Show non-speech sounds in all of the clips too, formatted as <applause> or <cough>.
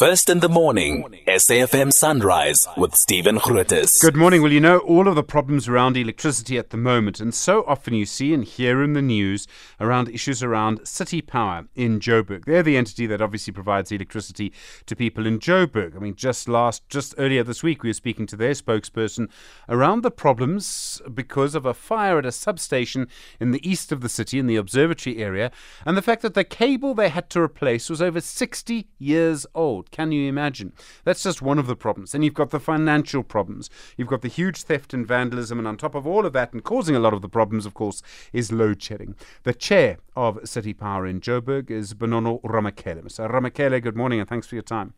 First in the morning, SAFM Sunrise with Stephen Grootes. Good morning. Well, you know all of the problems around electricity at the moment, and so often you see and hear in the news around issues around City Power in Joburg. They're the entity that obviously provides electricity to people in Joburg. I mean, just last, just earlier this week, we were speaking to their spokesperson around the problems because of a fire at a substation in the east of the city in the observatory area, and the fact that the cable they had to replace was over 60 years old. Can you imagine? That's just one of the problems. Then you've got the financial problems. You've got the huge theft and vandalism. And on top of all of that, and causing a lot of the problems, of course, is load shedding. The chair of City Power in Joburg is Bonolo Ramokhele. Mr. Ramakele, good morning and thanks for your time.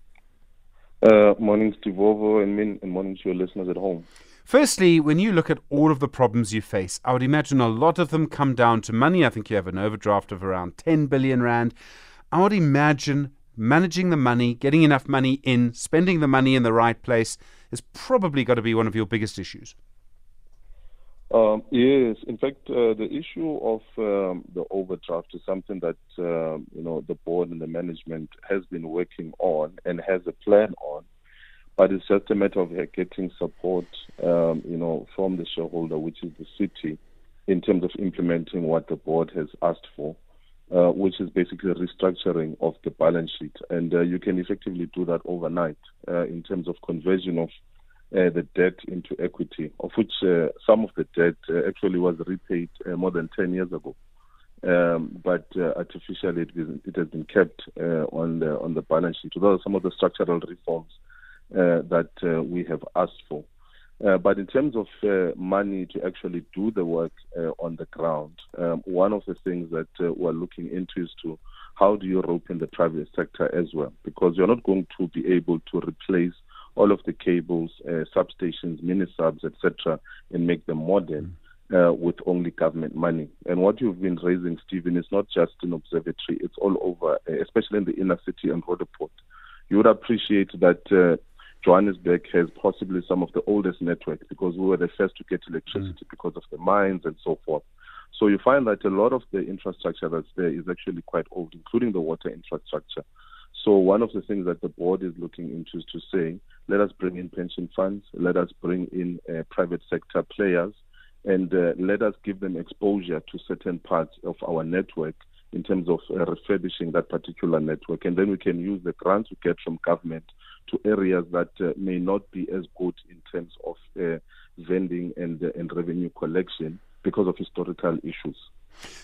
Uh, morning, Ovo, and, min- and morning to your listeners at home. Firstly, when you look at all of the problems you face, I would imagine a lot of them come down to money. I think you have an overdraft of around 10 billion rand. I would imagine managing the money, getting enough money in, spending the money in the right place is probably got to be one of your biggest issues. Um, yes, in fact, uh, the issue of um, the overdraft is something that um, you know the board and the management has been working on and has a plan on, but it's just a matter of getting support, um, you know, from the shareholder, which is the city, in terms of implementing what the board has asked for. Uh, which is basically restructuring of the balance sheet. And uh, you can effectively do that overnight uh, in terms of conversion of uh, the debt into equity, of which uh, some of the debt actually was repaid more than 10 years ago. Um, but artificially, it, it, has been kept on the on the balance sheet. So Those are some of the structural reforms that we have asked for. Uh, but in terms of uh, money to actually do the work uh, on the ground, um, one of the things that uh, we're looking into is to how do you rope in the private sector as well? Because you're not going to be able to replace all of the cables, uh, substations, mini subs, etc., and make them modern. Uh, with only government money. And what you've been raising, Stephen, is not just an observatory, it's all over, especially in the inner city and Roodepoort. You would appreciate that Johannesburg has possibly some of the oldest networks because we were the first to get electricity mm. because of the mines and so forth. So you find that a lot of the infrastructure that's there is actually quite old, including the water infrastructure. So one of the things that the board is looking into is to say, let us bring in pension funds, let us bring in uh, private sector players, and uh, let us give them exposure to certain parts of our network in terms of uh, refurbishing that particular network. And then we can use the grants we get from government to areas that uh, may not be as good in terms of uh, vending and, uh, and revenue collection because of historical issues.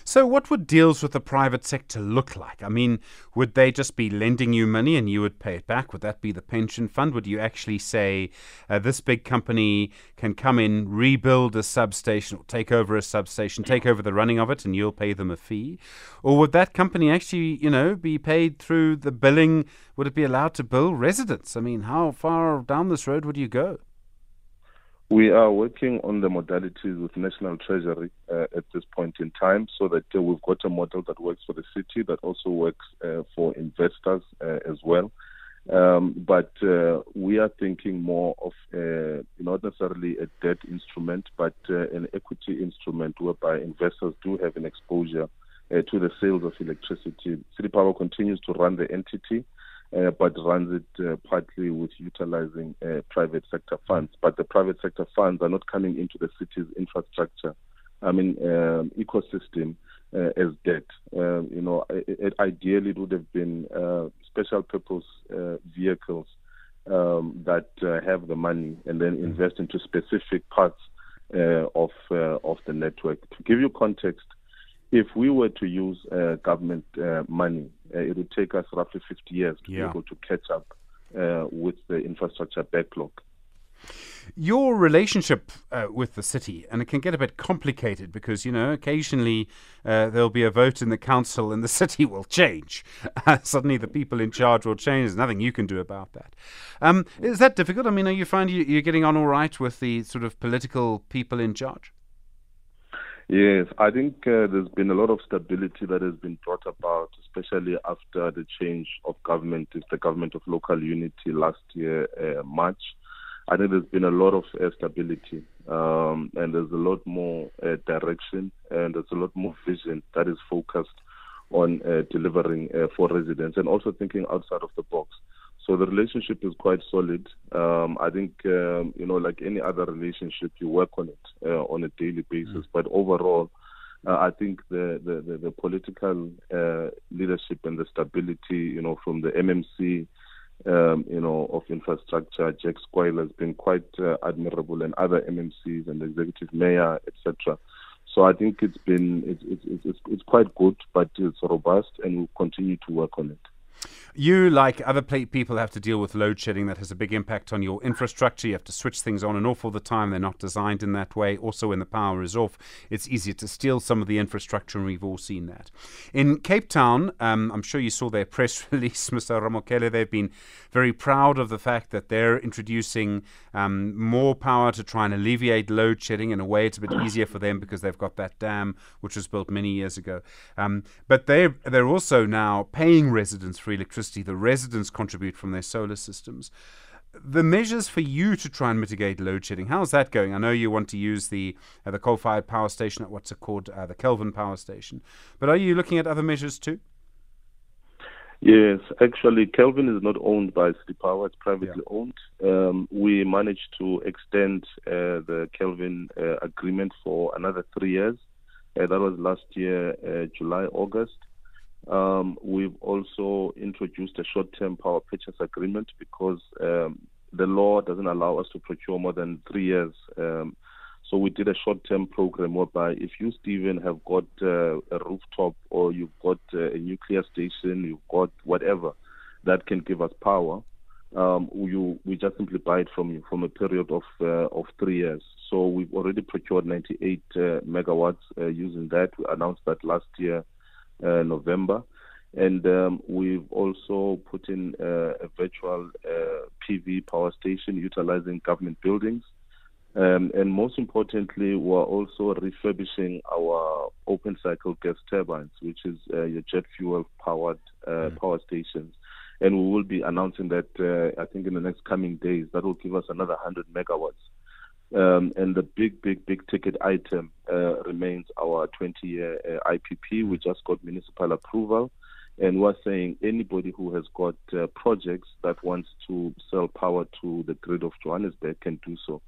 So, what would deals with the private sector look like? I mean, would they just be lending you money and you would pay it back? Would that be the pension fund? Would you actually say uh, this big company can come in, rebuild a substation, or take over a substation, take over the running of it, and you'll pay them a fee? Or would that company actually, you know, be paid through the billing? Would it be allowed to bill residents? I mean, how far down this road would you go? We are working on the modalities with National Treasury uh, at this point in time so that uh, we've got a model that works for the city that also works uh, for investors uh, as well. Um, but uh, we are thinking more of uh, not necessarily a debt instrument, but an equity instrument whereby investors do have an exposure to the sales of electricity. City Power continues to run the entity uh, but runs it uh, partly with utilizing uh, private sector funds. But the private sector funds are not coming into the city's infrastructure, I mean, um, ecosystem uh, as debt. Um, you know, it, it, ideally, it would have been uh, special purpose uh, vehicles um, that have the money and then invest into specific parts of of the network. To give you context, if we were to use uh, government uh, money, uh, it would take us roughly 50 years to yeah. be able to catch up uh, with the infrastructure backlog. Your relationship uh, with the city, and it can get a bit complicated because, you know, occasionally uh, there'll be a vote in the council and the <laughs> city will change. suddenly the people in charge will change. There's nothing you can do about that. Um, is that difficult? I mean, are you find you, you're getting on all right with the sort of political people in charge? Yes, I think uh, there's been a lot of stability that has been brought about, especially after the change of government, the government of local unity last year, uh, March. I think there's been a lot of uh, stability, um, and there's a lot more uh, direction, and there's a lot more vision that is focused on uh, delivering uh, for residents, and also thinking outside of the box. So the relationship is quite solid. Um, I think um, you know, like any other relationship, you work on it uh, on a daily basis. Mm. But overall, uh, I think the the, the, the political uh, leadership and the stability, you know, from the MMC, um, you know, of infrastructure, Jack Sekwaila has been quite uh, admirable, and other MMCs and the executive mayor, etc. So I think it's been it's, it's it's it's quite good, but it's robust, and we'll continue to work on it. You, like other people, have to deal with load shedding that has a big impact on your infrastructure. You have to switch things on and off all the time. They're not designed in that way. Also, when the power is off, it's easier to steal some of the infrastructure, and we've all seen that. In Cape Town, um, I'm sure you saw their <laughs> press release, Mr. Ramokhele. They've been very proud of the fact that they're introducing um, more power to try and alleviate load shedding. In a way, it's a bit easier for them because they've got that dam, which was built many years ago. Um, but they're, they're also now paying residents for electricity electricity the residents contribute from their solar systems. The measures for you to try and mitigate load shedding, how's that going? I know you want to use the uh, the coal-fired power station at what's it called, uh, the Kelvin power station, but are you looking at other measures too? Yes, actually, Kelvin is not owned by City Power; it's privately yeah. owned. Um, we managed to extend uh, the Kelvin uh, agreement for another three years. Uh, that was last year, uh, July, August. Um, we've also introduced a short-term power purchase agreement because um, the law doesn't allow us to procure more than three years. Um, so we did a short-term program whereby if you, Stephen, have got uh, a rooftop or you've got uh, a nuclear station, you've got whatever that can give us power, um, you, we just simply buy it from you from a period of uh, of three years. So we've already procured 98 uh, megawatts uh, using that. We announced that last year uh, November. And um, we've also put in uh, a virtual uh, PV power station utilizing government buildings. Um, and most importantly, we're also refurbishing our open cycle gas turbines, which is uh, your jet fuel powered uh, mm. power stations. And we will be announcing that, uh, I think, in the next coming days. That will give us another 100 megawatts. Um, and the big, big, big ticket item uh, remains our 20 year uh, IPP. We just got municipal approval. And we're saying anybody who has got uh, projects that wants to sell power to the grid of Johannesburg can do so.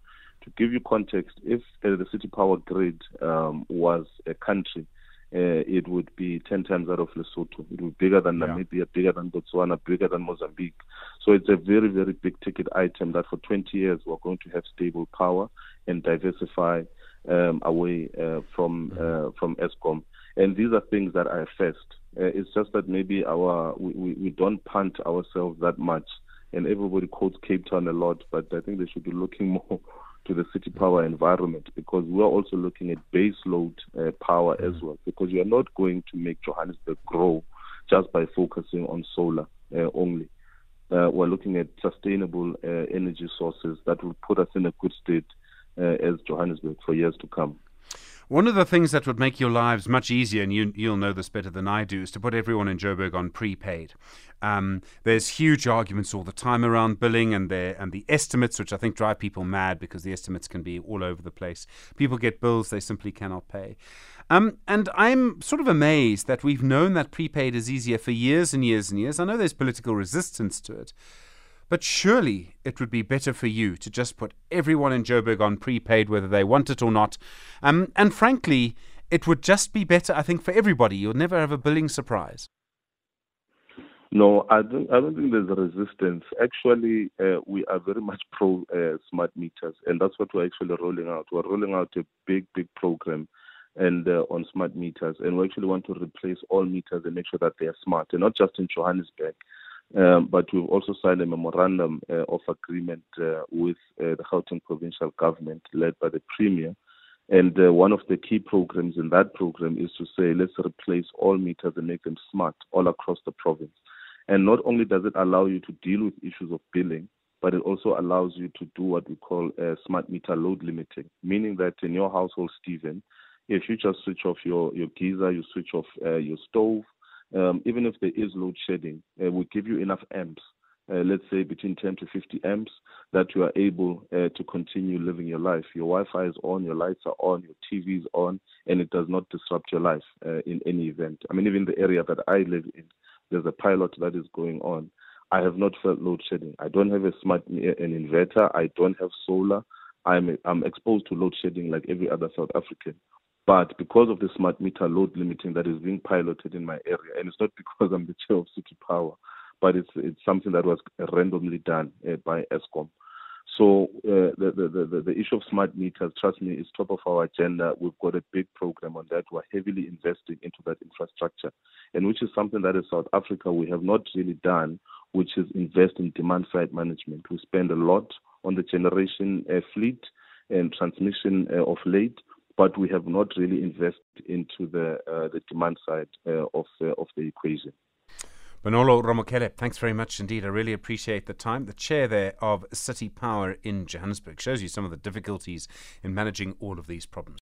To give you context, if uh, the city power grid um, was a country, uh, it would be 10 times out of Lesotho. It would be bigger than yeah. Namibia, bigger than Botswana, bigger than Mozambique. So it's a very, very big ticket item that for 20 years we're going to have stable power and diversify um, away uh, from mm-hmm. uh, from Eskom. And these are things that are first. Uh, it's just that maybe our we, we, we don't punt ourselves that much, and everybody quotes Cape Town a lot, but I think they should be looking <laughs> more to the city power environment because we are also looking at base load uh, power mm-hmm. as well because we are not going to make Johannesburg grow just by focusing on solar uh, only. Uh, we're looking at sustainable uh, energy sources that will put us in a good state uh, as Johannesburg for years to come. One of the things that would make your lives much easier, and you, will know this better than I do, is to put everyone in Joburg on prepaid. Um, there's huge arguments all the time around billing and the and the estimates, which I think drive people mad because the estimates can be all over the place. People get bills they simply cannot pay. Um, and I'm sort of amazed that we've known that prepaid is easier for years and years and years. I know there's political resistance to it. But surely it would be better for you to just put everyone in Joburg on prepaid, whether they want it or not. Um, and frankly, it would just be better, I think, for everybody. You'll never have a billing surprise. No, I don't. I don't think there's a resistance. Actually, uh, we are very much pro uh, smart meters, and that's what we're actually rolling out. We're rolling out a big, big program, and uh, on smart meters, and we actually want to replace all meters and make sure that they are smart, and not just in Johannesburg. Um, but we've also signed a memorandum uh, of agreement uh, with uh, the Gauteng provincial government, led by the premier. And uh, one of the key programs in that program is to say, let's replace all meters and make them smart all across the province. And not only does it allow you to deal with issues of billing, but it also allows you to do what we call uh, smart meter load limiting, meaning that in your household, Stephen, if you just switch off your, your geyser, you switch off uh, your stove, um, even if there is load shedding, uh, we give you enough amps, uh, let's say between 10 to 50 amps, that you are able uh, to continue living your life. Your Wi Fi is on, your lights are on, your TV is on, and it does not disrupt your life uh, in any event. I mean, even the area that I live in, there's a pilot that is going on I have not felt load shedding. I don't have a smart an inverter. I don't have solar. I'm I'm exposed to load shedding like every other South African. But because of the smart meter load limiting that is being piloted in my area, and it's not <laughs> because I'm the chair of City Power, but it's it's something that was randomly done uh, by Eskom. So uh, the, the, the, the issue of smart meters, trust me, is top of our agenda. We've got a big program on that. We're heavily investing into that infrastructure, and which is something that in South Africa we have not really done, which is invest in demand side management. We spend a lot on the generation uh, fleet and transmission uh, of late, but we have not really invested into the uh, the demand side uh, of of the equation. Bonolo Ramokhele, thanks very much indeed. I really appreciate the time. The chair there of City Power in Johannesburg shows you some of the difficulties in managing all of these problems.